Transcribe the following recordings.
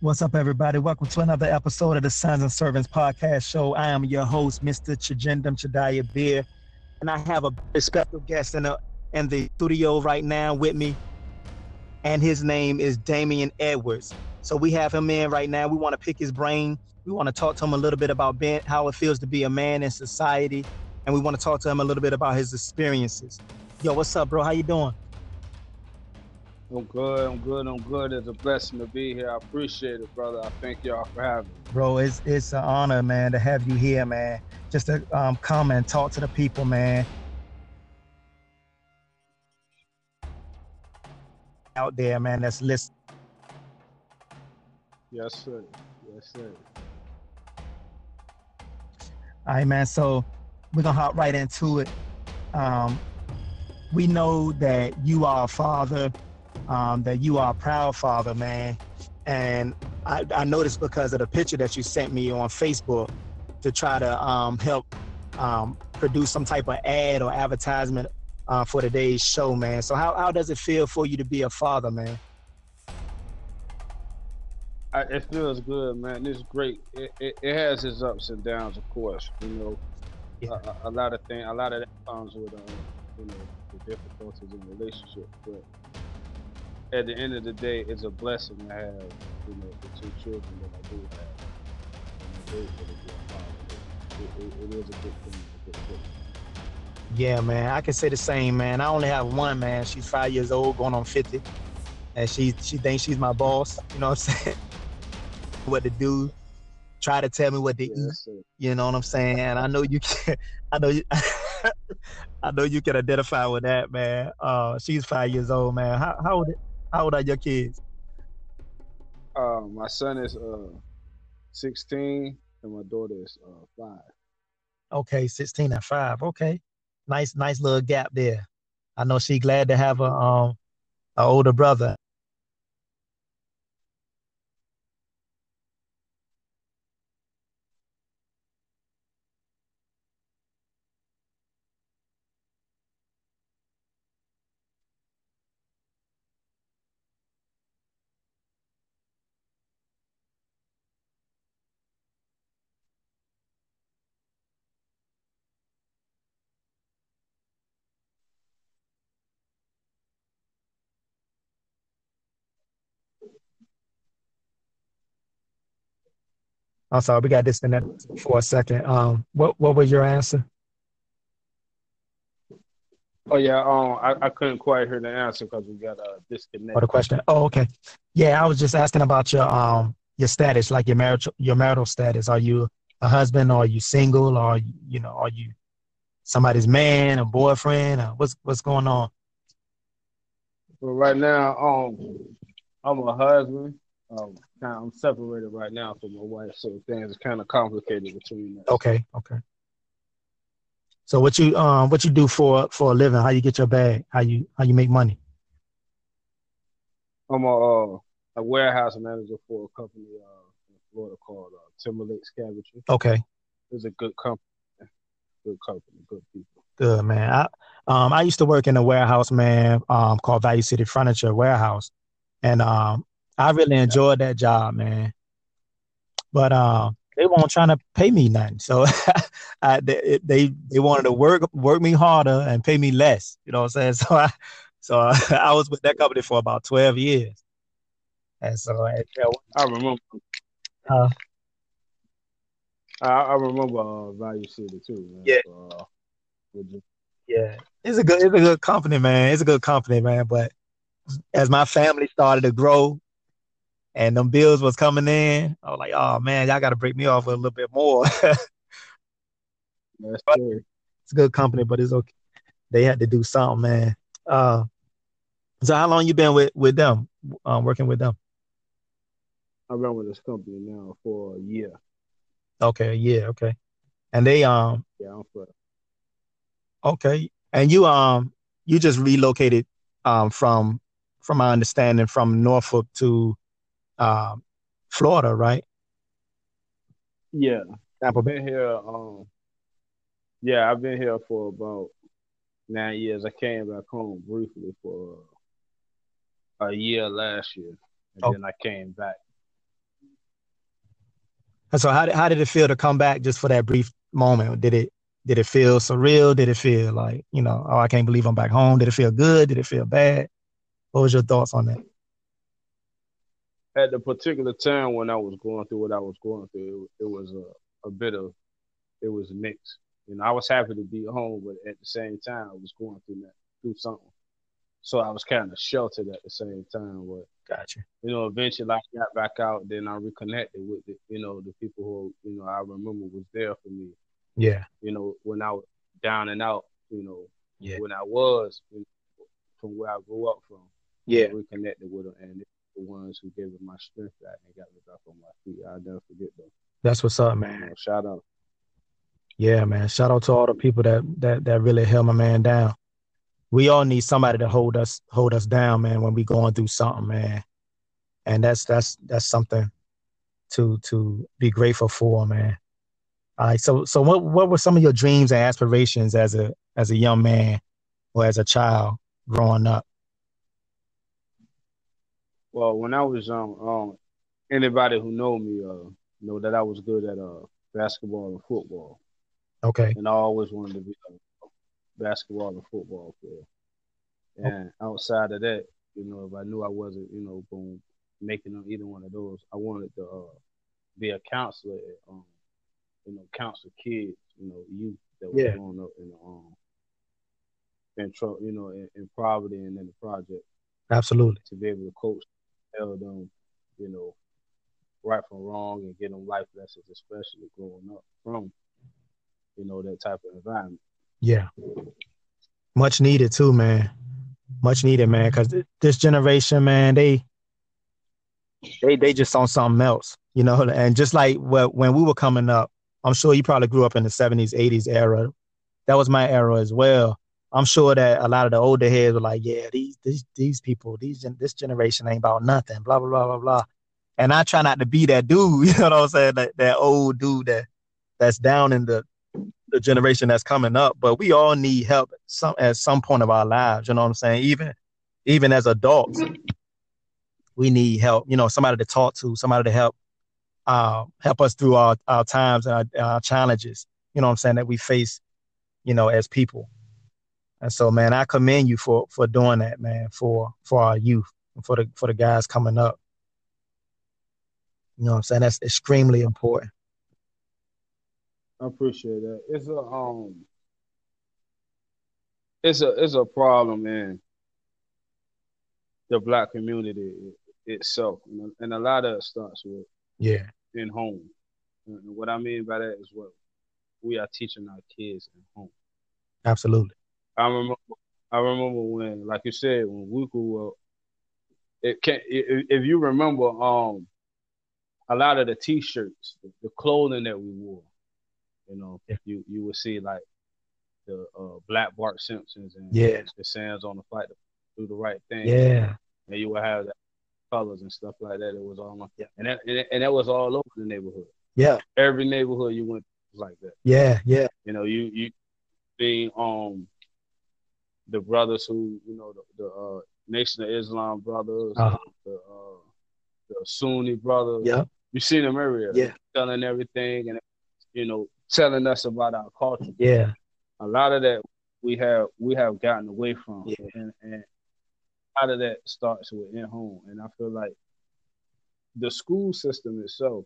What's up, everybody? Welcome to another episode of the Sons and Servants podcast show. I am your host, Mr. Chijindum Chidaya Beer, and I have a special guest in the in the studio right now with me, and his name is Damien Edwards. So we have him in right now. We want to pick his brain. We want to talk to him a little bit about being, how it feels to be a man in society, and we want to talk to him a little bit about his experiences. Yo, what's up, bro? How you doing? I'm good. I'm good. I'm good. It's a blessing to be here. I appreciate it, brother. I thank y'all for having me. Bro, it's it's an honor, man, to have you here, man. Just to um, come and talk to the people, man. Out there, man, that's listening. Yes, sir. Yes, sir. All right, man. So we're gonna hop right into it. Um, we know that you are a father um, that you are a proud father, man. And I, I noticed because of the picture that you sent me on Facebook to try to um, help um, produce some type of ad or advertisement uh, for today's show, man. So how, how does it feel for you to be a father, man? I, it feels good, man. It's great. It, it, it, has its ups and downs, of course. You know, yeah. a, a, lot of things, a lot of that comes with, uh, you know, the difficulties in relationship. But at the end of the day, it's a blessing to have, you know, the two children that I do have. It, it, it is a good thing. A good thing. Yeah, man, I can say the same, man. I only have one, man. She's five years old, going on 50. And she she thinks she's my boss. You know what I'm saying? what to do, try to tell me what to eat. You know what I'm saying? And I know you can I know you I know you can identify with that, man. Uh she's five years old, man. How how old how old are your kids? Uh, my son is uh, 16 and my daughter is uh, five. Okay, 16 and five. Okay, nice, nice little gap there. I know she glad to have a um, a older brother. I'm sorry, we got disconnected for a second. Um, what what was your answer? Oh yeah, um, I, I couldn't quite hear the answer because we got a uh, disconnect. Oh, the question. Oh, okay. Yeah, I was just asking about your um your status, like your marital your marital status. Are you a husband, or are you single, or you know, are you somebody's man, a boyfriend? Or what's what's going on? Well, right now, um, I'm a husband. Um, kind of, I'm separated right now from my wife, so things are kind of complicated between us. Okay, okay. So what you um what you do for for a living? How you get your bag? How you how you make money? I'm a uh, a warehouse manager for a company uh, in Florida called uh, Timberlake Cabinetry. Okay, it's a good company, good company, good people. Good man. I um I used to work in a warehouse, man, um called Value City Furniture Warehouse, and um I really enjoyed that job, man. But um, they weren't trying to pay me nothing, so I, they, they they wanted to work work me harder and pay me less. You know what I'm saying? So I so I, I was with that company for about twelve years, and so I, I remember. Uh, I, I remember uh, Value City too. Man. Yeah. Uh, yeah, it's a good it's a good company, man. It's a good company, man. But as my family started to grow, and them bills was coming in. I was like, oh man, y'all got to break me off a little bit more. That's true. It's a good company, but it's okay. They had to do something, man. Uh, so how long you been with with them, um, working with them? I've been with this company now for a year. Okay, a year. Okay, and they um. Yeah, I'm for. Okay, and you um you just relocated um from from my understanding from Norfolk to um, Florida, right? Yeah, I've been here. Um, yeah, I've been here for about nine years. I came back home briefly for a year last year, and oh. then I came back. And so how did how did it feel to come back just for that brief moment? Did it did it feel surreal? Did it feel like, you know, oh I can't believe I'm back home? Did it feel good? Did it feel bad? What was your thoughts on that? At the particular time when I was going through what I was going through, it, it was a, a bit of it was mixed. You know, I was happy to be home, but at the same time I was going through that through something. So I was kind of sheltered at the same time. But gotcha. You know, eventually I got back out. Then I reconnected with the, you know, the people who you know I remember was there for me. Yeah. You know, when I was down and out. You know, yeah. when I was you know, from where I grew up from. Yeah. I reconnected with them, and the ones who gave me my strength back and got me back on my feet. I'll never forget them. That's what's up, man. You know, shout out. Yeah, man. Shout out to all the people that that that really held my man down we all need somebody to hold us hold us down, man, when we going through something, man. And that's that's that's something to to be grateful for, man. All right. So so what what were some of your dreams and aspirations as a as a young man or as a child growing up? Well, when I was young, um, anybody who know me uh know that I was good at uh basketball and football. Okay. And I always wanted to be a basketball and football player. And outside of that, you know, if I knew I wasn't, you know, going making on either one of those, I wanted to uh, be a counselor, at, um, you know, counsel kids, you know, youth that were yeah. growing up in um in you know, in, in poverty and in the project. Absolutely. To be able to coach, tell them, you know, right from wrong and get them life lessons, especially growing up from, you know, that type of environment. Yeah. Much needed too, man. Much needed, man. Cause this generation, man, they they they just on something else, you know. And just like when we were coming up, I'm sure you probably grew up in the 70s, 80s era. That was my era as well. I'm sure that a lot of the older heads were like, "Yeah, these these these people, these this generation ain't about nothing." Blah blah blah blah blah. And I try not to be that dude, you know what I'm saying? That that old dude that that's down in the the generation that's coming up, but we all need help some at some point of our lives. You know what I'm saying? Even even as adults, we need help. You know, somebody to talk to, somebody to help uh, help us through our, our times and our, our challenges. You know what I'm saying that we face. You know, as people. And so, man, I commend you for for doing that, man. For for our youth, for the for the guys coming up. You know what I'm saying? That's extremely important. I appreciate that. It's a um, it's a it's a problem in the black community itself, and a lot of it starts with yeah in home. And what I mean by that is what we are teaching our kids at home. Absolutely. I remember. I remember when, like you said, when we grew up, it can if you remember, um, a lot of the T-shirts, the clothing that we wore, you know, yeah. you you would see like the uh, Black Bart Simpsons and yeah. the Sands on the fight to do the right thing. Yeah, and you would have that colors and stuff like that. It was all yeah. and that and that was all over the neighborhood. Yeah, every neighborhood you went was like that. Yeah, yeah. You know, you you being um the brothers who you know the, the uh, Nation of Islam brothers, uh-huh. the uh, the Sunni brothers. Yeah, you seen them everywhere. Yeah, telling everything and you know telling us about our culture. Yeah. A lot of that we have we have gotten away from. Yeah. And, and a lot of that starts with in home. And I feel like the school system itself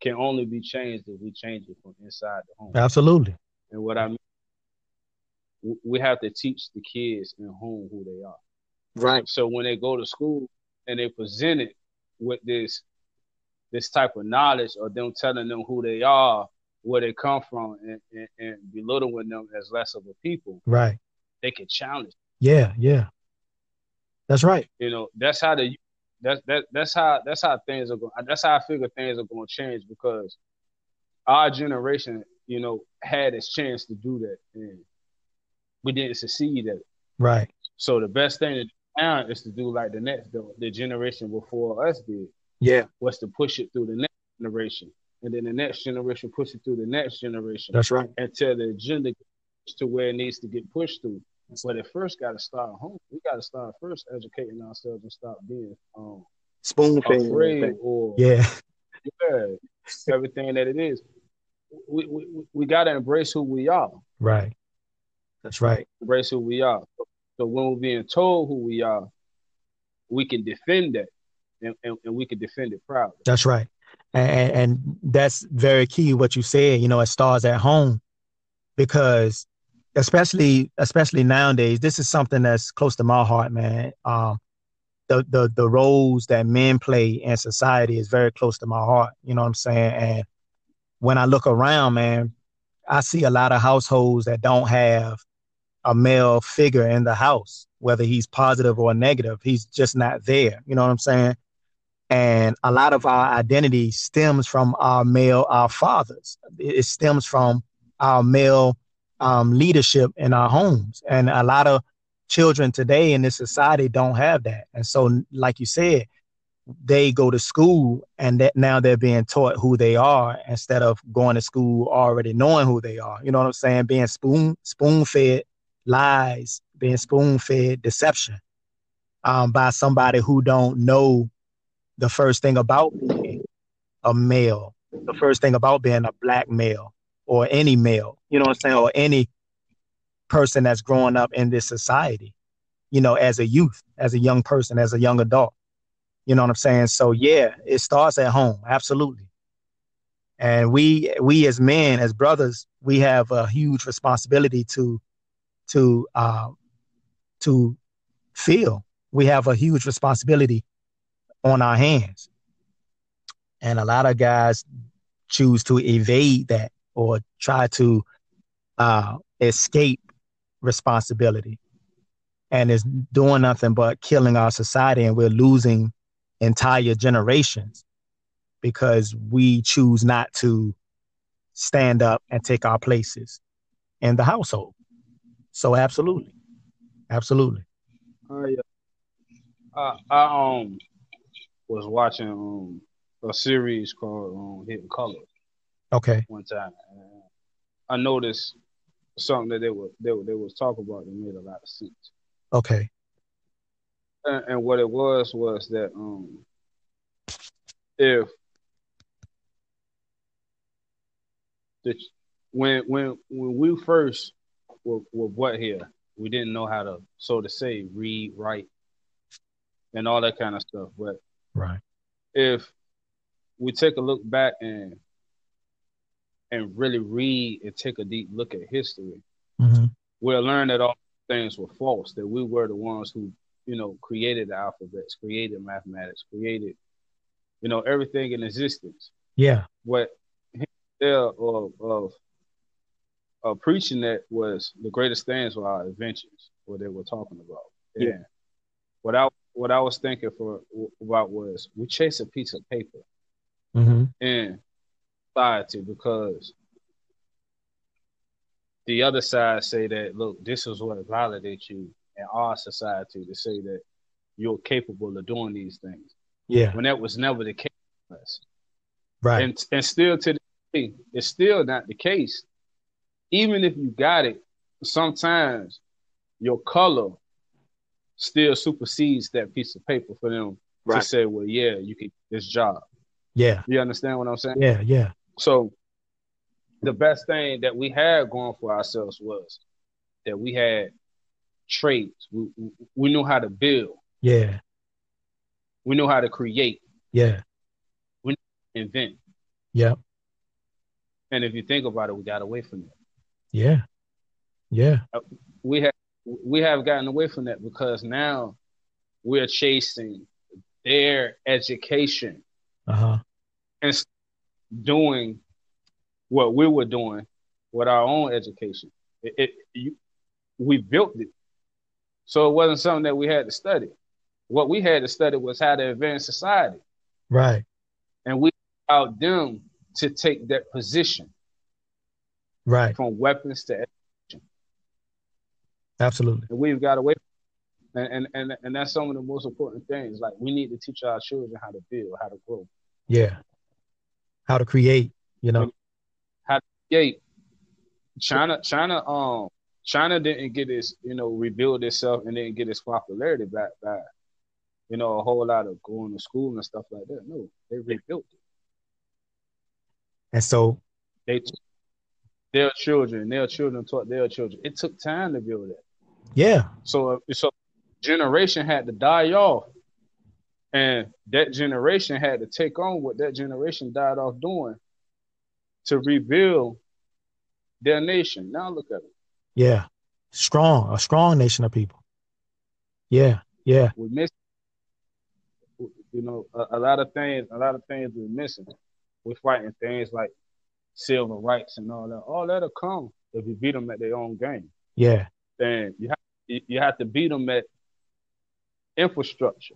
can only be changed if we change it from inside the home. Absolutely. And what I mean we have to teach the kids in home who they are. Right. So when they go to school and they present it with this this type of knowledge or them telling them who they are where they come from and, and, and belittling them as less of a people, right? They can challenge. Yeah, yeah, that's right. You know, that's how the that's that that's how that's how things are going. That's how I figure things are going to change because our generation, you know, had its chance to do that and we didn't succeed at it. Right. So the best thing to do now is to do like the next the, the generation before us did. Yeah. Was to push it through the next generation and then the next generation push it through the next generation. That's right. Until the agenda gets to where it needs to get pushed through. But it first got to start home. We got to start first educating ourselves and stop being um, spoon afraid or yeah yeah, everything that it is. We we, we got to embrace who we are. Right. That's right. Embrace who we are. So when we're being told who we are, we can defend that, and, and, and we can defend it proudly. That's right, and, and that's very key. What you said, you know, it starts at home, because especially especially nowadays, this is something that's close to my heart, man. Um, the the the roles that men play in society is very close to my heart. You know what I'm saying? And when I look around, man, I see a lot of households that don't have a male figure in the house, whether he's positive or negative. He's just not there. You know what I'm saying? And a lot of our identity stems from our male, our fathers. It stems from our male um, leadership in our homes. And a lot of children today in this society don't have that. And so, like you said, they go to school and that now they're being taught who they are instead of going to school already knowing who they are. You know what I'm saying? Being spoon spoon fed lies, being spoon fed deception um, by somebody who don't know the first thing about being a male, the first thing about being a black male or any male, you know what I'm saying, or any person that's growing up in this society, you know, as a youth, as a young person, as a young adult. You know what I'm saying? So yeah, it starts at home, absolutely. And we we as men, as brothers, we have a huge responsibility to to uh, to feel. We have a huge responsibility on our hands, and a lot of guys choose to evade that or try to uh, escape responsibility, and is doing nothing but killing our society, and we're losing entire generations because we choose not to stand up and take our places in the household. So absolutely, absolutely. Uh, yeah. I, I um was watching um a series called um, Hidden Color. Okay. One time, I noticed something that they were they were they was talking about that made a lot of sense. Okay. And, and what it was was that um if the when when when we first with, with what here? We didn't know how to, so to say, read, write, and all that kind of stuff. But right, if we take a look back and and really read and take a deep look at history, mm-hmm. we'll learn that all things were false. That we were the ones who, you know, created the alphabets, created mathematics, created, you know, everything in existence. Yeah. What there of, of uh, preaching that was the greatest things were our adventures, what they were talking about. Yeah. What I what I was thinking for about was we chase a piece of paper mm-hmm. in society because the other side say that look, this is what validates you in our society to say that you're capable of doing these things. Yeah. When that was never the case. Right. And and still to this day, it's still not the case even if you got it, sometimes your color still supersedes that piece of paper for them right. to say, well, yeah, you can get this job. Yeah. You understand what I'm saying? Yeah, yeah. So the best thing that we had going for ourselves was that we had trades. We we knew how to build. Yeah. We knew how to create. Yeah. We invent. Yeah. And if you think about it, we got away from that. Yeah. Yeah. Uh, we have we have gotten away from that because now we're chasing their education uh-huh. and doing what we were doing with our own education. It, it you, we built it, so it wasn't something that we had to study. What we had to study was how to advance society. Right. And we allowed them to take that position right from weapons to education. Absolutely. And we've got away and, and and and that's some of the most important things. Like we need to teach our children how to build, how to grow. Yeah. How to create, you know. How to create. China China um China didn't get its, you know, rebuild itself and didn't get its popularity back by, you know, a whole lot of going to school and stuff like that. No, they rebuilt it. And so they their children, their children taught their children. It took time to build that. Yeah. So so generation had to die off. And that generation had to take on what that generation died off doing to rebuild their nation. Now look at it. Yeah. Strong, a strong nation of people. Yeah, yeah. We miss you know, a, a, lot of things, a lot of things we're missing. We're fighting things like civil rights and all that. All that'll come if you beat them at their own game. Yeah. Then you have you have to beat them at infrastructure.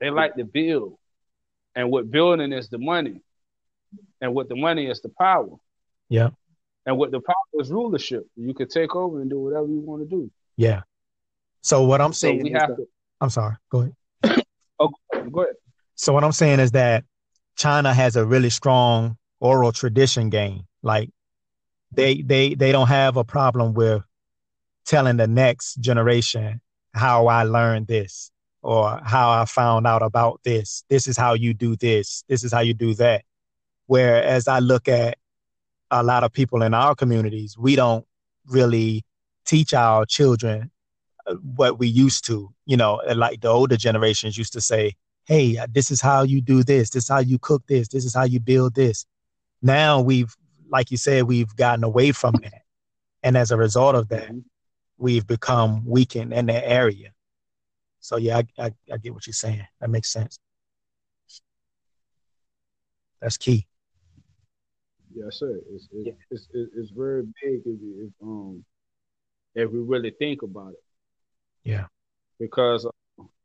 They like to build, and what building is the money, and what the money is the power. Yeah. And what the power is rulership. You can take over and do whatever you want to do. Yeah. So what I'm saying, so we have to, I'm sorry. Go ahead. oh, go ahead. So what I'm saying is that China has a really strong oral tradition game. Like they they they don't have a problem with telling the next generation how I learned this or how I found out about this. This is how you do this. This is how you do that. Whereas I look at a lot of people in our communities, we don't really teach our children uh, what we used to. You know, like the older generations used to say, hey, this is how you do this. This is how you cook this. This is how you build this. Now we've, like you said, we've gotten away from that. And as a result of that, we've become weakened in that area. So yeah, I, I, I get what you're saying. That makes sense. That's key. Yes, sir. It's it's, yeah. it's, it's, it's, very big if, if um if we really think about it. Yeah. Because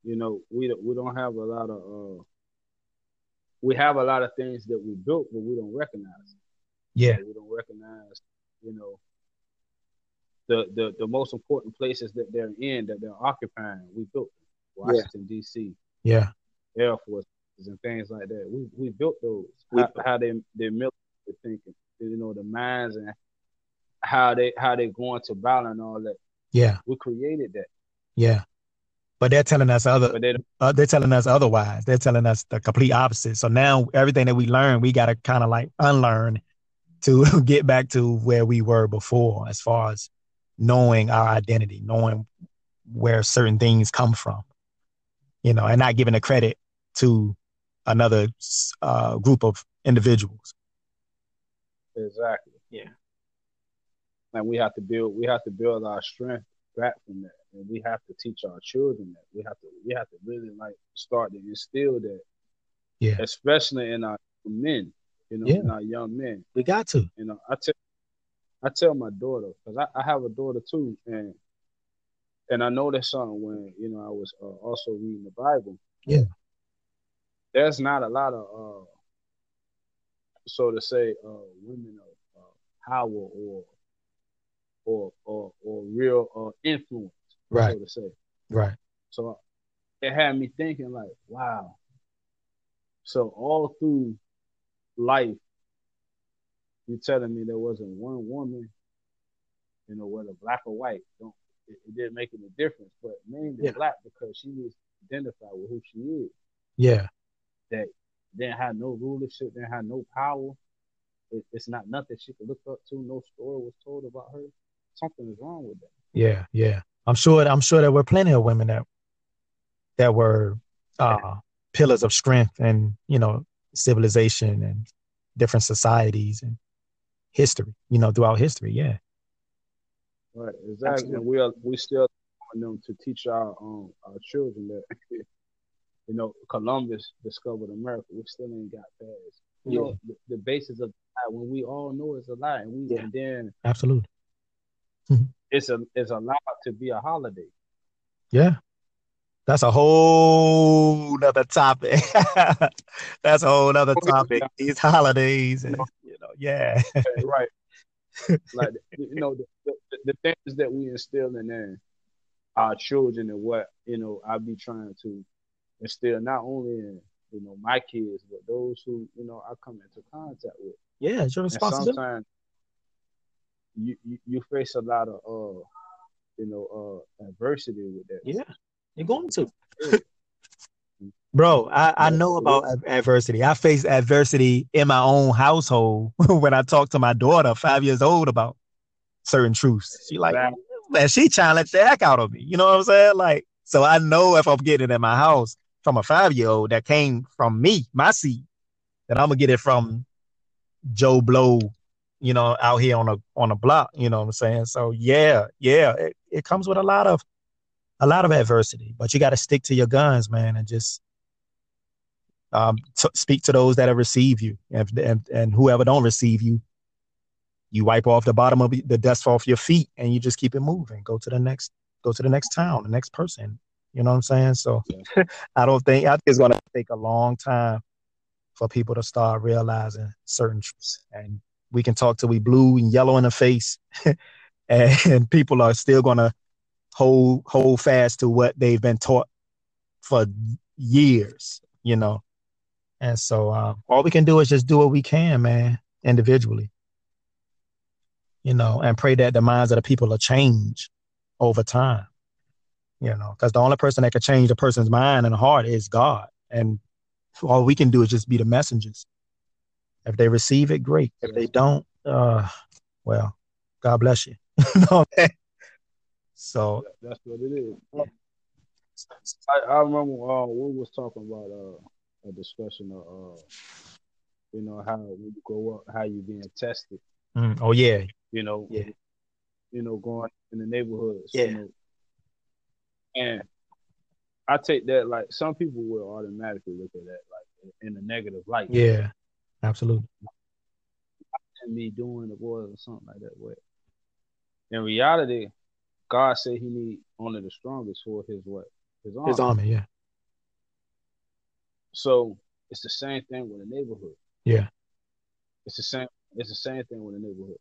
you know, we we don't have a lot of uh, we have a lot of things that we built, but we don't recognize. Yeah, we don't recognize. You know, the the the most important places that they're in that they're occupying. We built Washington yeah. D.C. Yeah, Air Force and things like that. We we built those. We, how, how they their military thinking. You know, the minds and how they how they going to battle and all that. Yeah, we created that. Yeah, but they're telling us other they uh, they're telling us otherwise. They're telling us the complete opposite. So now everything that we learn we got to kind of like unlearn to get back to where we were before as far as knowing our identity knowing where certain things come from you know and not giving the credit to another uh, group of individuals. Exactly yeah. And we have to build we have to build our strength back from that and we have to teach our children that. We have to we have to really like start to instill that. Yeah. Especially in our men, you know, yeah. in our young men. We got to. You know, I tell I tell my daughter because I, I have a daughter too, and and I know that something when you know I was uh, also reading the Bible. Yeah. There's not a lot of uh, so to say, uh, women of uh, power or or or or real uh, influence right. so to say. Right. So it had me thinking like, wow. So all through life, you telling me there wasn't one woman, you know, whether black or white, don't it, it didn't make any difference, but named it yeah. black because she was identified with who she is. Yeah. That didn't have no rulership, didn't have no power. It, it's not nothing she could look up to. No story was told about her. Something is wrong with that. Yeah, yeah. I'm sure I'm sure there were plenty of women that that were uh, pillars of strength and you know civilization and different societies and history. You know, throughout history. Yeah. Right. Exactly. And we are we still want them to teach our um our children that you know Columbus discovered America. We still ain't got past. You yeah. know the, the basis of when we all know it's a lie, and we yeah. and then absolutely Mm-hmm. it's a it's allowed to be a holiday. Yeah. That's a whole nother topic. That's a whole nother topic. These holidays and you know, yeah. right. like you know the, the, the, things that we instill in there, our children and what, you know, I be trying to instill not only in, you know, my kids, but those who, you know, I come into contact with. Yeah, it's your responsibility. And sometimes you, you, you face a lot of uh you know uh adversity with that. Yeah, you're going to. Bro, I, I know about adversity. I faced adversity in my own household when I talked to my daughter, five years old, about certain truths. She like, man, she challenged the heck out of me. You know what I'm saying? Like, so I know if I'm getting it in my house from a five year old that came from me, my seed, that I'm gonna get it from Joe Blow, you know, out here on a on a block. You know what I'm saying? So yeah, yeah, it, it comes with a lot of a lot of adversity, but you got to stick to your guns, man, and just um, t- speak to those that have received you, and, and and whoever don't receive you, you wipe off the bottom of the dust off your feet, and you just keep it moving. Go to the next, go to the next town, the next person. You know what I'm saying? So I don't think I think it's gonna take a long time for people to start realizing certain truths. And we can talk till we blue and yellow in the face, and people are still gonna hold hold fast to what they've been taught for years. You know, and so um, all we can do is just do what we can, man, individually. You know, and pray that the minds of the people will change over time you know, because the only person that can change a person's mind and heart is God. And all we can do is just be the messengers. If they receive it, great. If they don't, uh, well, God bless you. so that's what it is. I, I remember uh, we was talking about uh, a discussion of uh, you know how when you grow up, how you being tested. Mm, oh yeah, you know, yeah, you know, going in the neighborhoods. Yeah, you know, and I take that like some people will automatically look at that like in a negative light. Yeah, absolutely. And me doing the boys or something like that. But in reality, God said He need only the strongest for His what His army. His army, yeah. So it's the same thing with the neighborhood. Yeah. It's the same. It's the same thing with the neighborhood.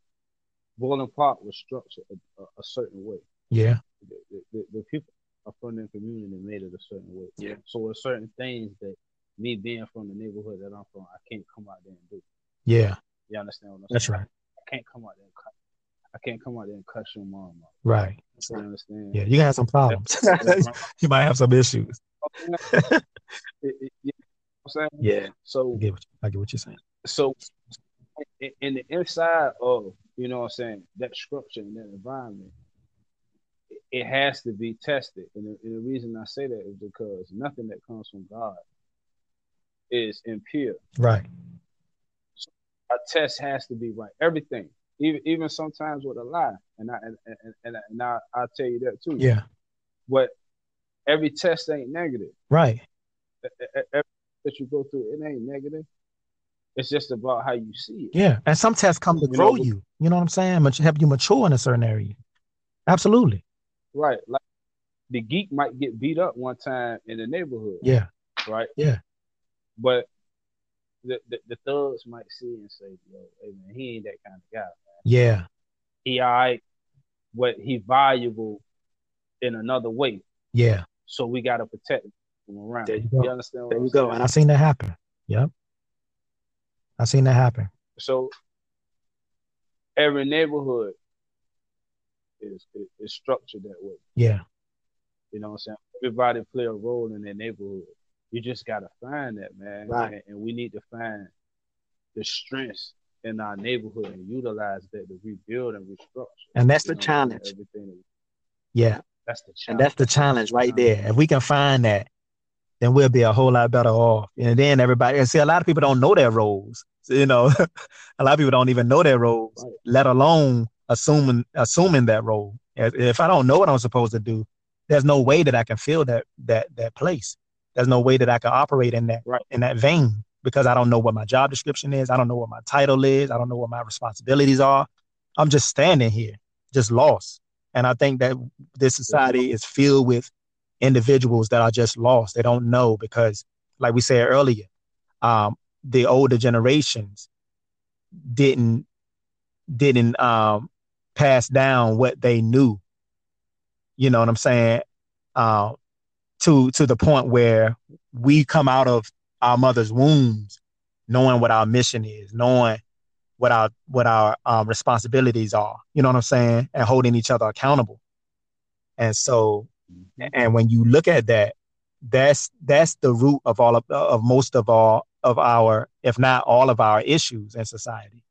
Bowling Park was structured a, a, a certain way. Yeah. The, the, the, people are from the community made it a certain way. Yeah. So there's certain things that me being from the neighborhood that I'm from, I can't come out there and do. Yeah. You understand what I'm saying? That's saying? right. I can't come out there and cut. I can't come out there and cuss your mom out. Right. You understand? Yeah, you have some problems. you might have some issues. it, it, you know yeah. So I get, what, I get what you're saying. So in, in the inside of you know what I'm saying that structure and that environment, it has to be tested. And the, and the, reason I say that is because nothing that comes from God is impure. Right. So a test has to be right. Everything, even even sometimes with a lie, and I and and, and, and I I'll tell you that too. Yeah. But every test ain't negative. Right. Every that you go through, it ain't negative. It's just about how you see it. Yeah, and some tests come to you grow know, you. You know what I'm saying? Much help you mature in a certain area. Absolutely. Right. Like the geek might get beat up one time in the neighborhood. Yeah. Right. Yeah. But the, the, the thugs might see and say, "Yo, hey man, he ain't that kind of guy." Man. Yeah. He all right, but he valuable in another way. Yeah. So we gotta protect him around. There you go. You understand? there you go. And I seen that happen. Yep. I seen that happen. So every neighborhood is, is, is structured that way. Yeah. You know what I'm saying? Everybody play a role in their neighborhood. You just gotta find that, man. Right. And, and we need to find the strengths in our neighborhood and utilize that to rebuild and restructure. And that's the know, challenge. Everything. Yeah. That's the challenge. And that's the challenge right there. If we can find that, then we'll be a whole lot better off. And then everybody, and see, a lot of people don't know their roles. So, you know, a lot of people don't even know their roles, right. let alone assuming assuming that role. If I don't know what I'm supposed to do, there's no way that I can fill that that that place. There's no way that I can operate in that right. in that vein because I don't know what my job description is. I don't know what my title is. I don't know what my responsibilities are. I'm just standing here, just lost. And I think that this society is filled with individuals that are just lost. They don't know because, like we said earlier, um, the older generations didn't didn't um, pass down what they knew. You know what I'm saying? Uh, to to the point where we come out of our mother's wombs knowing what our mission is, knowing what our what our um, responsibilities are. You know what I'm saying? And holding each other accountable. And so, mm-hmm. and when you look at that, that's that's the root of all of, of most of all of our, if not all of our issues in society.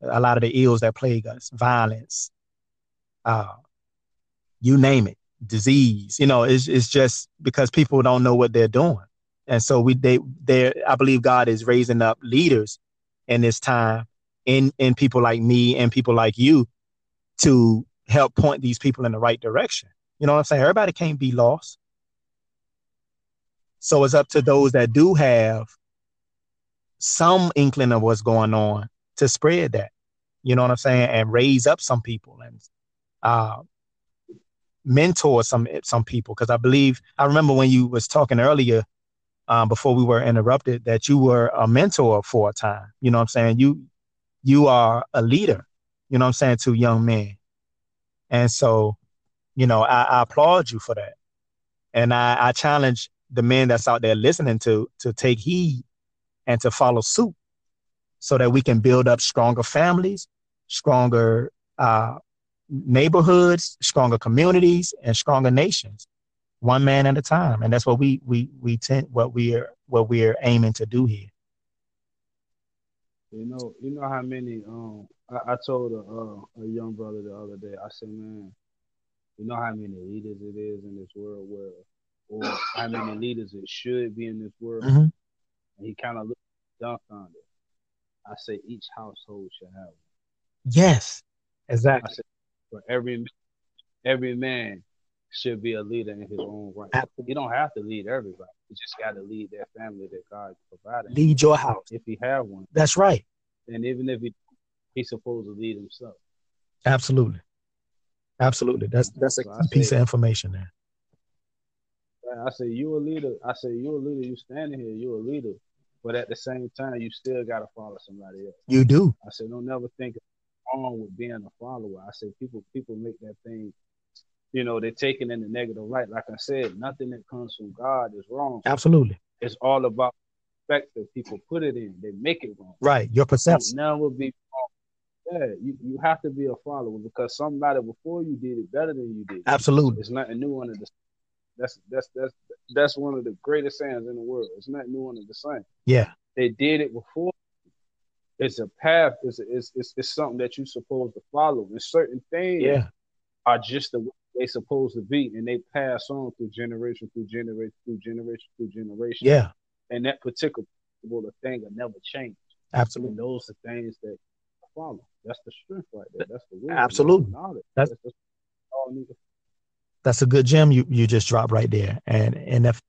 A lot of the ills that plague us, violence, uh, you name it, disease. You know, it's it's just because people don't know what they're doing, and so we they they I believe God is raising up leaders in this time, in in people like me and people like you, to help point these people in the right direction. You know what I'm saying? Everybody can't be lost. So it's up to those that do have some inkling of what's going on to spread that. You know what I'm saying? And raise up some people and uh, mentor some some people. Because I believe I remember when you was talking earlier um, before we were interrupted that you were a mentor for a time. You know what I'm saying? You you are a leader. You know what I'm saying to young men. And so, you know, I, I applaud you for that. And I, I challenge the men that's out there listening to to take heed and to follow suit so that we can build up stronger families, stronger uh, neighborhoods, stronger communities, and stronger nations, one man at a time. And that's what we we we tend what we are what we are aiming to do here. You know, you know how many. Um, I, I told a, uh, a young brother the other day. I said, man, you know how many leaders it is in this world where or how many leaders it should be in this world. Mm-hmm. And he kind of looked dumbfounded. I say each household should have one. Yes, exactly. Said for every every man should be a leader in his own right. Absolutely. You don't have to lead everybody. You just got to lead that family that God provided. Lead your house if you have one. That's right. And even if he he's supposed to lead himself. Absolutely, absolutely. That's that's a so piece say, of information there. I say you a leader. I say you a leader. You standing here. You a leader. But at the same time, you still gotta follow somebody else. You do. I said don't never think wrong with being a follower. I said people people make that thing. You know, they're taking in the negative light. Like I said, nothing that comes from God is wrong. Absolutely. It's all about perspective people put it in. They make it wrong. Right. Your perception. None will be wrong. Yeah, you, you have to be a follower because somebody before you did it better than you did. Absolutely. It's nothing new under the that's that's that's that's one of the greatest sayings in the world. It's not new under the sun. Yeah. They did it before. It's a path. It's, a, it's it's it's something that you're supposed to follow. And certain things yeah. are just the way they supposed to be, and they pass on through generation through generation through generation through generation. Yeah. And that particular thing will never change. Absolutely. And those are things that follow. That's the strength right there. That's the wisdom. Absolutely. That's, that's all need to that's a good gem you you just dropped right there. And and if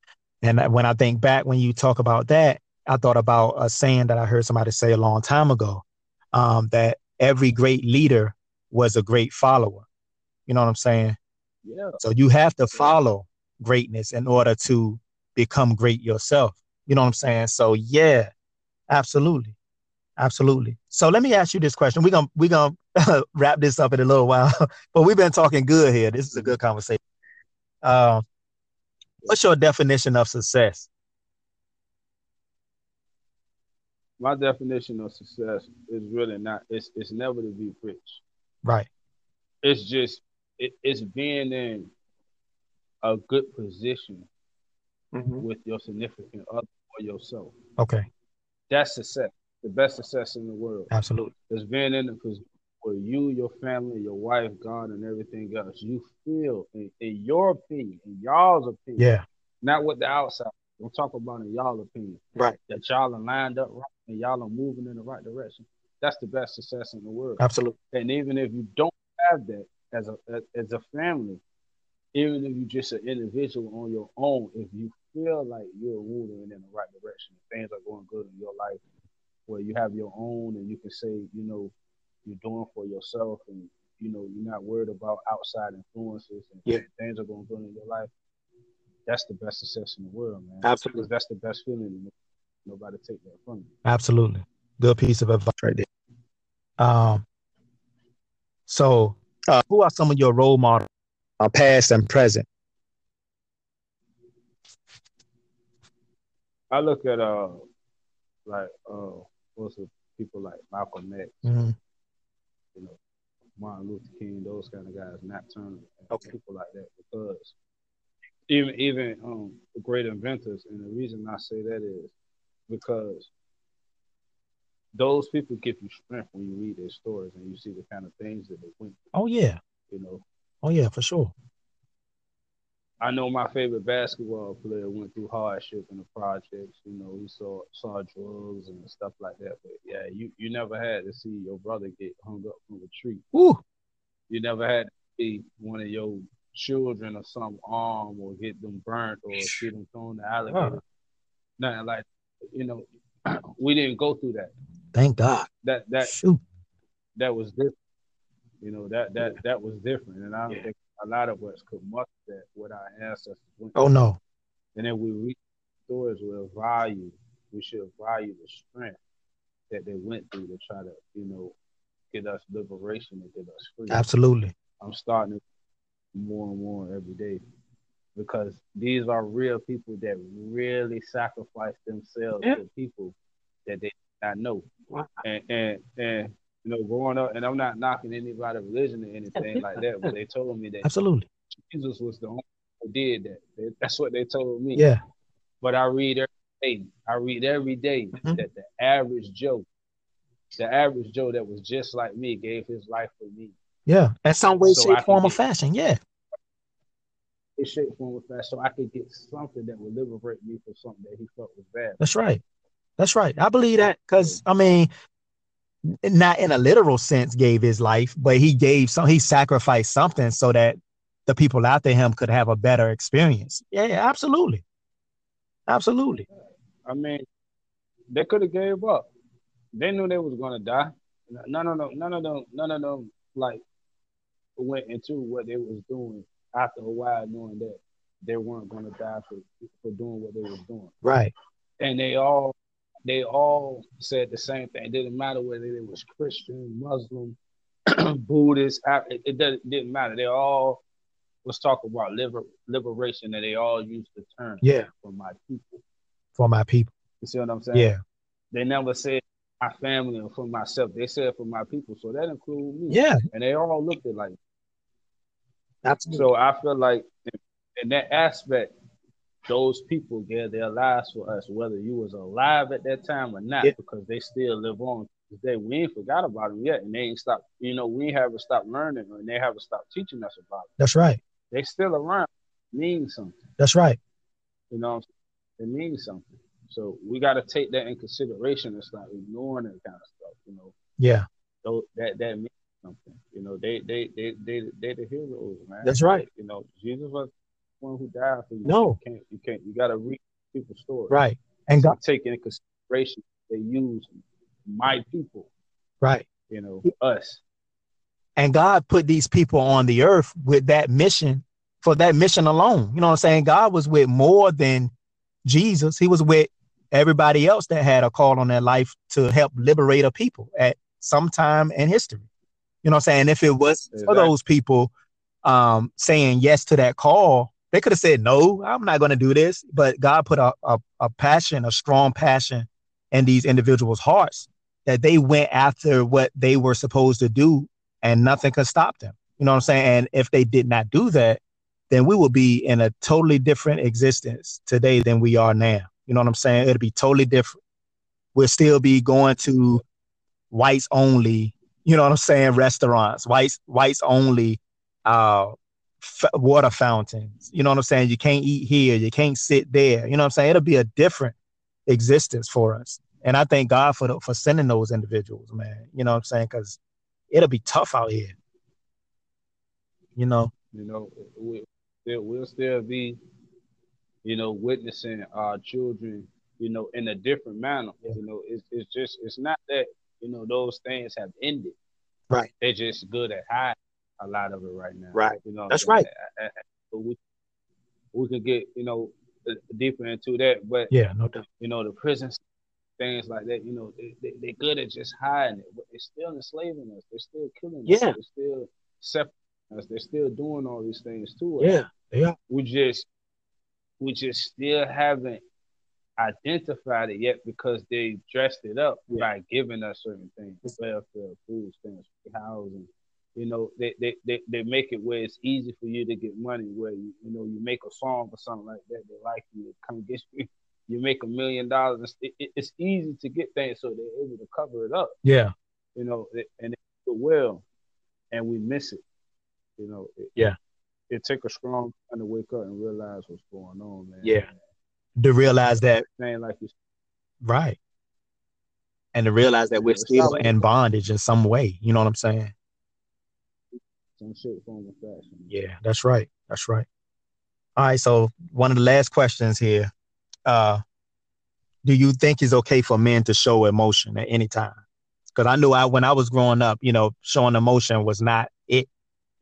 and when I think back when you talk about that, I thought about a saying that I heard somebody say a long time ago, um, that every great leader was a great follower. You know what I'm saying? Yeah. So you have to follow greatness in order to become great yourself. You know what I'm saying? So yeah, absolutely. Absolutely. So let me ask you this question. We're gonna we're gonna wrap this up in a little while, but we've been talking good here. This is a good conversation. Uh, what's your definition of success? My definition of success is really not. It's it's never to be rich. Right. It's just it, it's being in a good position mm-hmm. with your significant other or yourself. Okay. That's success the best success in the world. Absolutely. It's being in it because where you, your family, your wife, God, and everything else, you feel, in, in your opinion, in y'all's opinion, yeah, not what the outside. Don't talk about in y'all opinion, right? That y'all are lined up right and y'all are moving in the right direction. That's the best success in the world. Absolutely. And even if you don't have that as a as a family, even if you're just an individual on your own, if you feel like you're moving in the right direction, things are going good in your life, where you have your own and you can say, you know, you're doing for yourself and you know you're not worried about outside influences and yeah. things are going good in your life. That's the best success in the world, man. Absolutely, because that's the best feeling. Nobody take that from you. Absolutely, good piece of advice right there. Um, so uh, who are some of your role models, uh, past and present? I look at uh like uh most of people like Malcolm X, mm-hmm. you know, Martin Luther King, those kind of guys, Nat Turner, okay. people like that, because even even um great inventors, and the reason I say that is because those people give you strength when you read their stories and you see the kind of things that they went through. Oh yeah. You know. Oh yeah, for sure. I know my favorite basketball player went through hardship in the projects. You know, he saw saw drugs and stuff like that. But yeah, you you never had to see your brother get hung up from a tree. Ooh. You never had to see one of your children or some arm or get them burnt or see them thrown the alligator. Nothing like you know, we didn't go through that. Thank God. That that Shoot. that was different. You know, that that that was different. And I don't yeah. think a lot of us could muster that what our ancestors went Oh no. And then we read stories with value. We should value the strength that they went through to try to, you know, get us liberation and get us free. Absolutely. I'm starting to more and more every day because these are real people that really sacrifice themselves yeah. for people that they not know. Wow. And and and you know, growing up, and I'm not knocking anybody religion or anything like that, but they told me that absolutely Jesus was the only one who did that. That's what they told me. Yeah. But I read every day. I read every day mm-hmm. that the average Joe, the average Joe that was just like me, gave his life for me. Yeah, in some way, so shape, form, or fashion. Yeah. In shape, form, or fashion, so I could get something that would liberate me from something that he felt was bad. That's right. That's right. I believe that because I mean, not in a literal sense gave his life, but he gave some, he sacrificed something so that the people after him could have a better experience. Yeah, absolutely. Absolutely. I mean, they could have gave up. They knew they was gonna die. None of them, none of them, none of them like went into what they was doing after a while, knowing that they weren't gonna die for for doing what they was doing. Right. And they all they all said the same thing. It didn't matter whether it was Christian, Muslim, Buddhist. It, it didn't matter. They all was talking about liber, liberation, and they all used the term "yeah for my people." For my people. You see what I'm saying? Yeah. They never said my family or for myself. They said for my people, so that includes me. Yeah. And they all looked at like. Absolutely. So I feel like in, in that aspect, those people gave their lives for us, whether you was alive at that time or not, yeah. because they still live on today. We ain't forgot about them yet, and they ain't stopped. You know, we haven't stopped learning, and they haven't stopped teaching us about it. That's right. They still around. It means something. That's right. You know, it means something. So we got to take that in consideration and start ignoring that kind of stuff. You know. Yeah. So that that means something. You know, they they they they they the heroes, man. That's right. You know, Jesus was one who died for you. No, you can't. You can't. You got to read people's stories. Right. And so God take into consideration they use my people. Right. You know us. And God put these people on the earth with that mission for that mission alone. You know what I'm saying? God was with more than Jesus. He was with everybody else that had a call on their life to help liberate a people at some time in history. You know what I'm saying? If it was exactly. for those people um, saying yes to that call, they could have said, no, I'm not going to do this. But God put a, a, a passion, a strong passion in these individuals' hearts that they went after what they were supposed to do and nothing could stop them. You know what I'm saying? And if they did not do that, then we would be in a totally different existence today than we are now. You know what I'm saying? It'll be totally different. We'll still be going to whites only, you know what I'm saying, restaurants, whites whites only uh f- water fountains. You know what I'm saying? You can't eat here, you can't sit there. You know what I'm saying? It'll be a different existence for us. And I thank God for the, for sending those individuals, man. You know what I'm saying? Because it'll be tough out here. You know. You know, we, we'll still be, you know, witnessing our children, you know, in a different manner. Yeah. You know, it's it's just it's not that you know those things have ended. Right. They're just good at hiding a lot of it right now. Right. You know, that's right. But we we could get you know uh, deeper into that, but yeah, no doubt. You know, the prisons, things like that. You know, they, they they're good at just hiding it, but they're still enslaving us. They're still killing yeah. us. They're still separating us. They're still doing all these things to us. Yeah, yeah. We just we just still haven't identified it yet because they dressed it up yeah. by giving us certain things, welfare, food stamps, housing, you know, they, they, they, they make it where it's easy for you to get money. Where you you know you make a song or something like that, they like you, come get you. You make a million dollars. It, it, it's easy to get things, so they're able to cover it up. Yeah, you know, and do well, and we miss it. You know. It, yeah. It take a strong man to wake up and realize what's going on, man. Yeah. To realize that. Man, like you. Right. And to realize that we're still in bondage in some way. You know what I'm saying? Some shit, form, of fashion. Yeah, that's right. That's right. All right. So one of the last questions here. Uh, do you think it's okay for men to show emotion at any time? Because I knew I when I was growing up, you know, showing emotion was not it.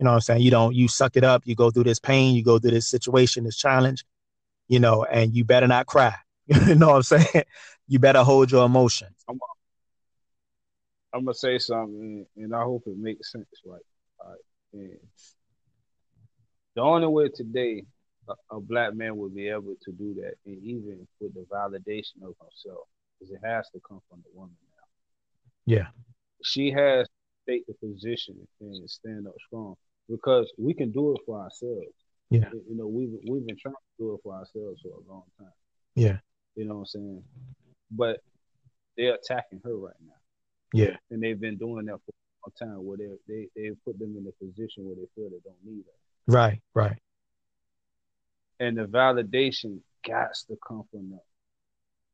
You know what I'm saying? You don't you suck it up, you go through this pain, you go through this situation, this challenge, you know, and you better not cry. you know what I'm saying? You better hold your emotions. I'm, I'm gonna say something, and I hope it makes sense. Right, right. And the only way today a, a, black man would be able to do that, and even with the validation of himself, is it has to come from the woman now. Yeah, she has to take the position and stand up strong because we can do it for ourselves. Yeah, you know we've we've been trying to do it for ourselves for a long time. Yeah, you know what I'm saying, but they're attacking her right now. Yeah. And they've been doing that for a long time where they they they put them in a position where they feel they don't need it. Right, right. And the validation got to come from them.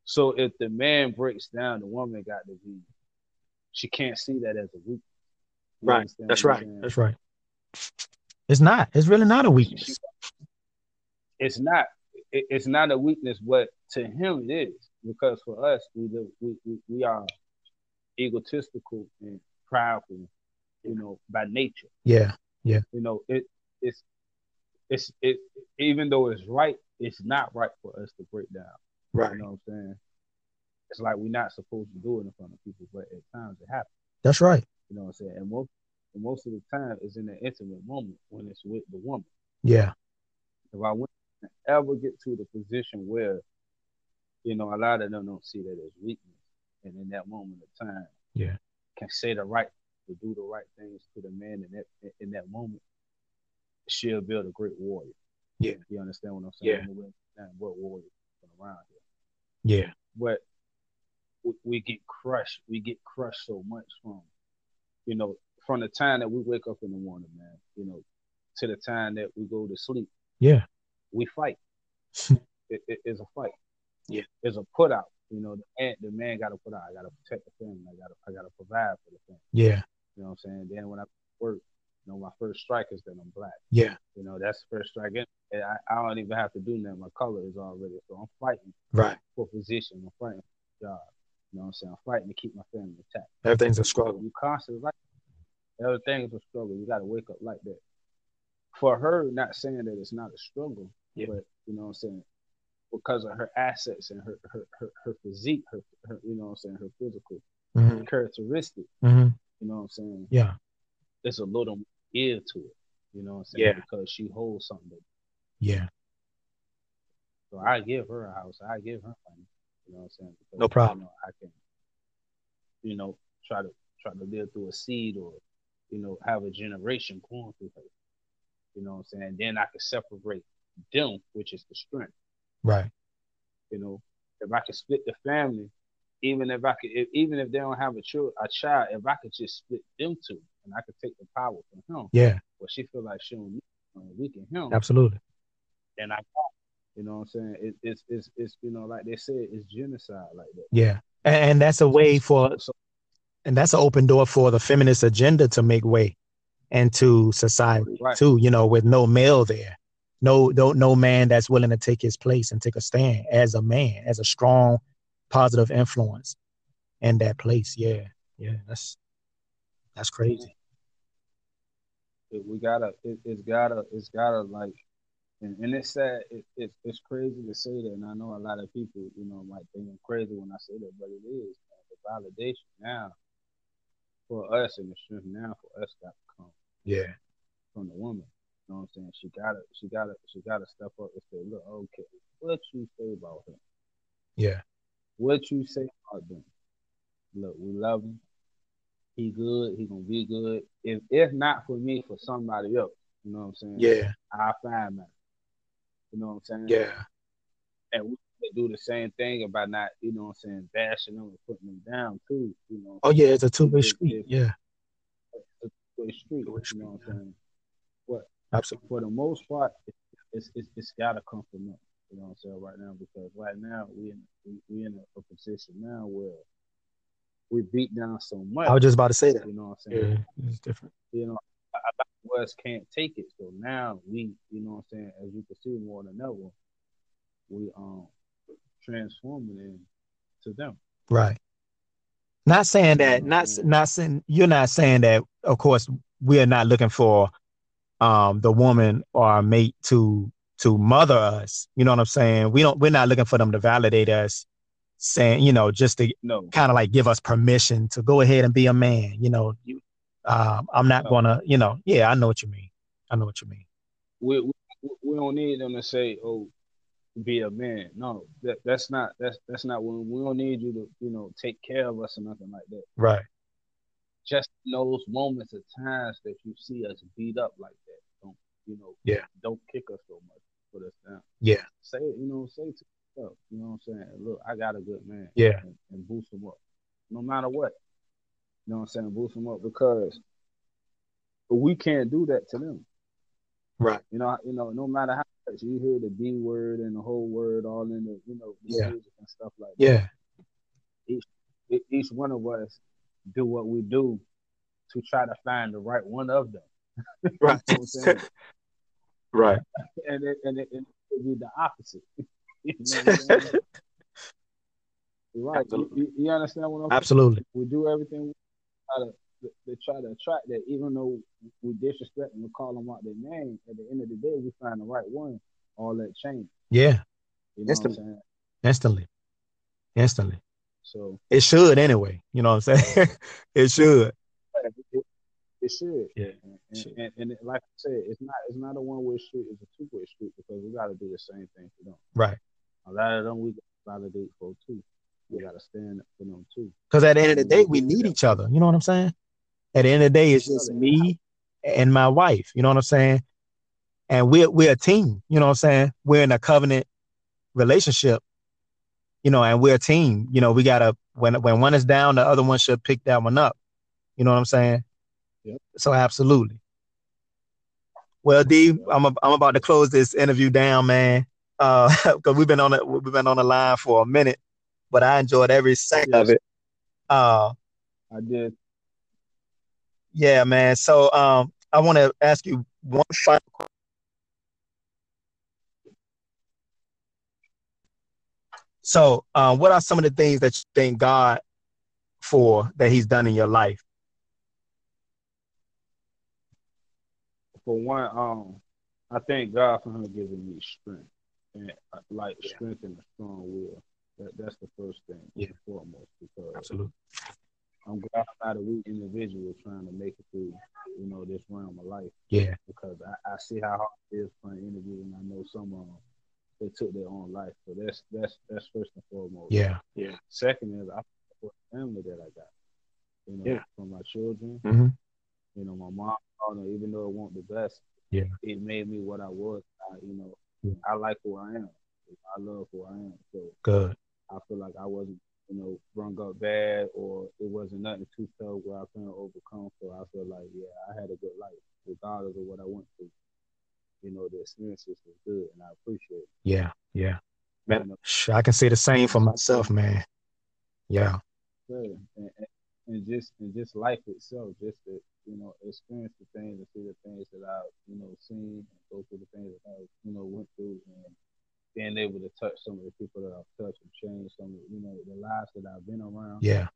So if the man breaks down, the woman got to be she can't see that as a weakness. right. That's right. That's right. It's not. It's really not a weakness. It's not. It's not a weakness, but to him it is because for us we we we, we are egotistical and prideful, you know, by nature. Yeah, yeah. You know, it it's it's it even though it's right, it's not right for us to break down. Right. You know what I'm saying? It's like we're not supposed to do it in front of people, but at times it happens. That's right. You know what I'm saying? And most and most of the time it's in the intimate moment when it's with the woman. Yeah. If I went ever get to the position where, you know, a lot of them don't see that as weakness and in that moment of time, yeah, can say the right to do the right things to the man in that in that moment, she'll build a great warrior. Yeah, you understand what I'm saying? Yeah, what warrior around here? Yeah, but we, we get crushed. We get crushed so much from, you know, from the time that we wake up in the morning, man. You know, to the time that we go to sleep. Yeah, we fight. it, it is a fight. Yeah, it's a put out. You know, the man, the man got to put out. I got to protect the family. I got to, I got to provide for the family. Yeah. You know what I'm saying? Then when I work, you know, my first strike is that I'm black. Yeah. You know, that's the first strike. And I, I don't even have to do nothing. My color is already. So I'm fighting. Right. For position. I'm fighting for job. You know what I'm saying? I'm fighting to keep my family intact. Everything's a struggle. You constantly like everything is a struggle. You got to wake up like that. For her, not saying that it's not a struggle, yeah. but you know what I'm saying? because of her assets and her her her, her physique, her, her you know what I'm saying, her physical mm-hmm. characteristic. Mm-hmm. You know what I'm saying? Yeah. There's a little ear to it. You know what I'm saying? Yeah. Because she holds something. Yeah. So I give her a house. I give her money. You know what I'm saying? Because, no problem. You know, I can, you know, try to try to live through a seed or, you know, have a generation going through her. You know what I'm saying? Then I can separate them, which is the strength. Right. You know, if I could split the family, even if I could, if, even if they don't have a child, a child, if I could just split them two, and I could take the power from him. Yeah. But she feel like she don't uh, weaken him. Absolutely. And I, you know, what I'm saying it, it's it's it's you know, like they said, it's genocide like that. Yeah, and, and that's a way for, and that's an open door for the feminist agenda to make way into society right. too. You know, with no male there no no no man that's willing to take his place and take a stand as a man as a strong positive influence in that place yeah yeah that's that's crazy we gotta it, has gotta it's gotta like and, and it's sad it, it, it's crazy to say that and i know a lot of people you know might think i'm crazy when i say that but it is man. the validation now for us and the strength now for us got to come yeah from the woman you know what I'm saying? She gotta, she gotta, she gotta step up and say, look, okay, what you say about him? Yeah. What you say about them? Look, we love him. he good, he gonna be good. If if not for me, for somebody else, you know what I'm saying? Yeah. I find that. You know what I'm saying? Yeah. And we do the same thing about not, you know what I'm saying, bashing them and putting them down too. You know. Oh yeah, it's a two way street. yeah. It's a two way street. You know what I'm saying? What? Absolutely. For the most part, it's it's, it's gotta come from them. You know what I'm saying right now because right now we in we, we in a, a position now where we beat down so much. I was just about to say that. You know what I'm saying? Yeah, it's different. You know, I, I, West can't take it. So now we, you know what I'm saying, as you can see more than ever, we um transforming to them. Right. Not saying that, not not saying you're not saying that, of course, we are not looking for um the woman or our mate to to mother us. You know what I'm saying? We don't we're not looking for them to validate us saying, you know, just to no. kind of like give us permission to go ahead and be a man. You know, you, um, I'm not no. gonna, you know, yeah, I know what you mean. I know what you mean. We, we we don't need them to say, "Oh, be a man." No, that that's not that's that's not when we don't need you to, you know, take care of us or nothing like that. Right. Just in those moments of times that you see us beat up like that, don't you know? Yeah. Don't kick us so much, put us down. Yeah. Say it, you know, say to up. You know what I'm saying? Look, I got a good man. Yeah. And, and boost him up. No matter what. You know what I'm saying? Boost him up because we can't do that to them. Right. You know, you know, no matter how you hear the B word and the whole word all in the, you know, yeah. music and stuff like yeah. that. Each each one of us do what we do to try to find the right one of them. right. right. And it, and it, and it be the opposite. right. You, you, understand what I'm Absolutely. We do everything we try to, to try to attract that, even though we disrespect them and we call them out their name. At the end of the day, we find the right one. All that change. Yeah. You know Instantly. Instantly. Instantly. So it should anyway. You know what I'm saying? it should. It, it should. Yeah. And, and, and, and, like I said, it's not it's not a one way street. It's a two way street because we got to do the same thing for them. Right. A lot of them we gotta validate for too. We got to stand up for them too. Because at the end of the day, we need each other. You know what I'm saying? At the end of the day, it's just me and my wife. You know what I'm saying? And we're we're a team. You know what I'm saying? We're in a covenant relationship. You know, and we're a team. You know, we gotta when when one is down, the other one should pick that one up. You know what I'm saying? Yep. So absolutely. Well, D, I'm a, I'm about to close this interview down, man. Uh, because we've been on it, we've been on the line for a minute, but I enjoyed every second of it. Uh, I did. Yeah, man. So, um, I want to ask you one final question. So, uh, what are some of the things that you thank God for that He's done in your life? For one, um, I thank God for Him giving me strength and uh, like yeah. strength and a strong will. That, that's the first thing, yeah. foremost, because absolutely. I'm glad I'm not a weak individual trying to make it through, you know, this realm of life. Yeah. Because I, I see how hard it is for an interview, and I know some of them they took their own life. So that's that's that's first and foremost. Yeah. Yeah. Second is I for the family that I got. You know, yeah. from my children. Mm-hmm. You know, my mom, even though it wasn't the best, yeah, it made me what I was. I, you know, yeah. I like who I am. I love who I am. So good. I feel like I wasn't, you know, brung up bad or it wasn't nothing too tough where I couldn't overcome. So I feel like, yeah, I had a good life, regardless of what I went through. You know, the experiences was good and I appreciate it. Yeah, yeah. Man, I can say the same for myself, man. Yeah. And, and, and just and just life itself, just to you know experience the things and see the things that I've you know seen and go through the things that I you know went through and being able to touch some of the people that I've touched and change some of you know the lives that I've been around. Yeah,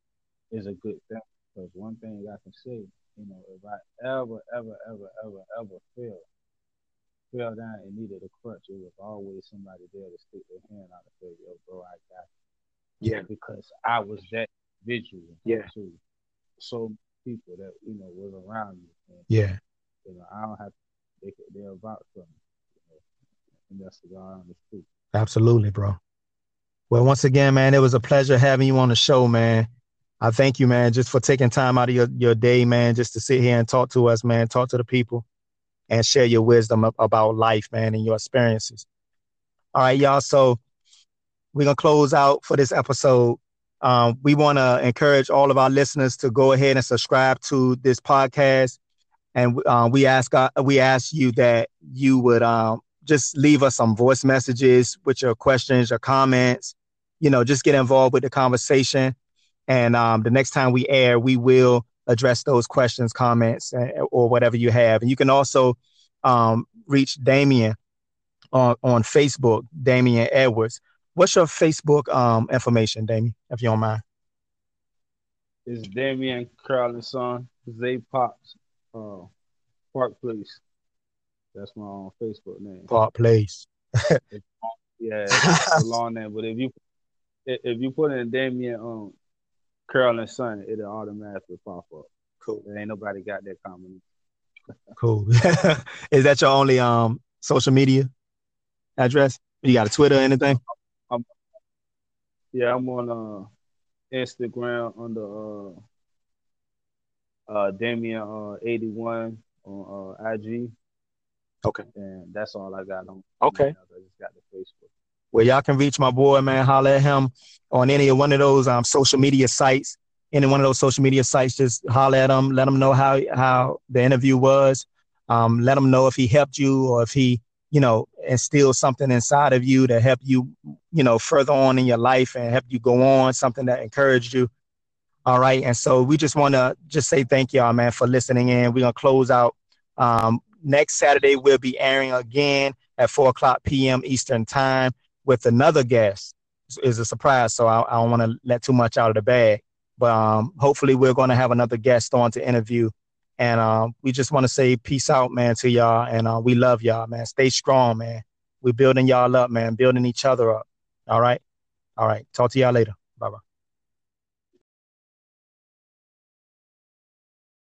is a good thing because one thing I can say, you know, if I ever ever ever ever ever fail, fell down and needed a crutch, it was always somebody there to stick their hand out and say, "Yo, bro, I got." You. Yeah, because I was that visual. Yeah. To so people that you know was around me. And, yeah. You know, I don't have to. They they're about something. You know, and that's the guy on the truth. Absolutely, bro. Well, once again, man, it was a pleasure having you on the show, man. I thank you, man, just for taking time out of your, your day, man, just to sit here and talk to us, man, talk to the people and share your wisdom about life, man, and your experiences. All right, y'all. So we're gonna close out for this episode. Um, we want to encourage all of our listeners to go ahead and subscribe to this podcast, and uh, we ask uh, we ask you that you would um, just leave us some voice messages with your questions, your comments. You know, just get involved with the conversation. And um, the next time we air, we will address those questions, comments, or whatever you have. And you can also um, reach Damien on, on Facebook, Damien Edwards. What's your Facebook um, information, Damien, if you don't mind? It's Damien Crowley son, Zay Pops, uh, Park Place. That's my own Facebook name. Park Place. yeah, it's a long name, but if you if you put in Damien um and Son, it'll automatically pop up. Cool. There ain't nobody got that comment. cool. Is that your only um social media address? You got a Twitter or anything? I'm, yeah, I'm on uh Instagram under uh uh Damien uh 81 on uh IG. Okay. And that's all I got on. Okay. I just got the Facebook. Well, y'all can reach my boy, man. Holler at him on any of one of those um, social media sites. Any one of those social media sites, just holler at him. Let him know how how the interview was. Um, let him know if he helped you or if he, you know, instilled something inside of you to help you, you know, further on in your life and help you go on. Something that encouraged you. All right. And so we just want to just say thank y'all, man, for listening in. We're gonna close out. Um, next Saturday we'll be airing again at four o'clock p.m. Eastern time with another guest is a surprise. So I, I don't want to let too much out of the bag. But um, hopefully we're going to have another guest on to interview. And um, we just want to say peace out, man, to y'all. And uh, we love y'all, man. Stay strong, man. We're building y'all up, man, building each other up. All right. All right. Talk to y'all later.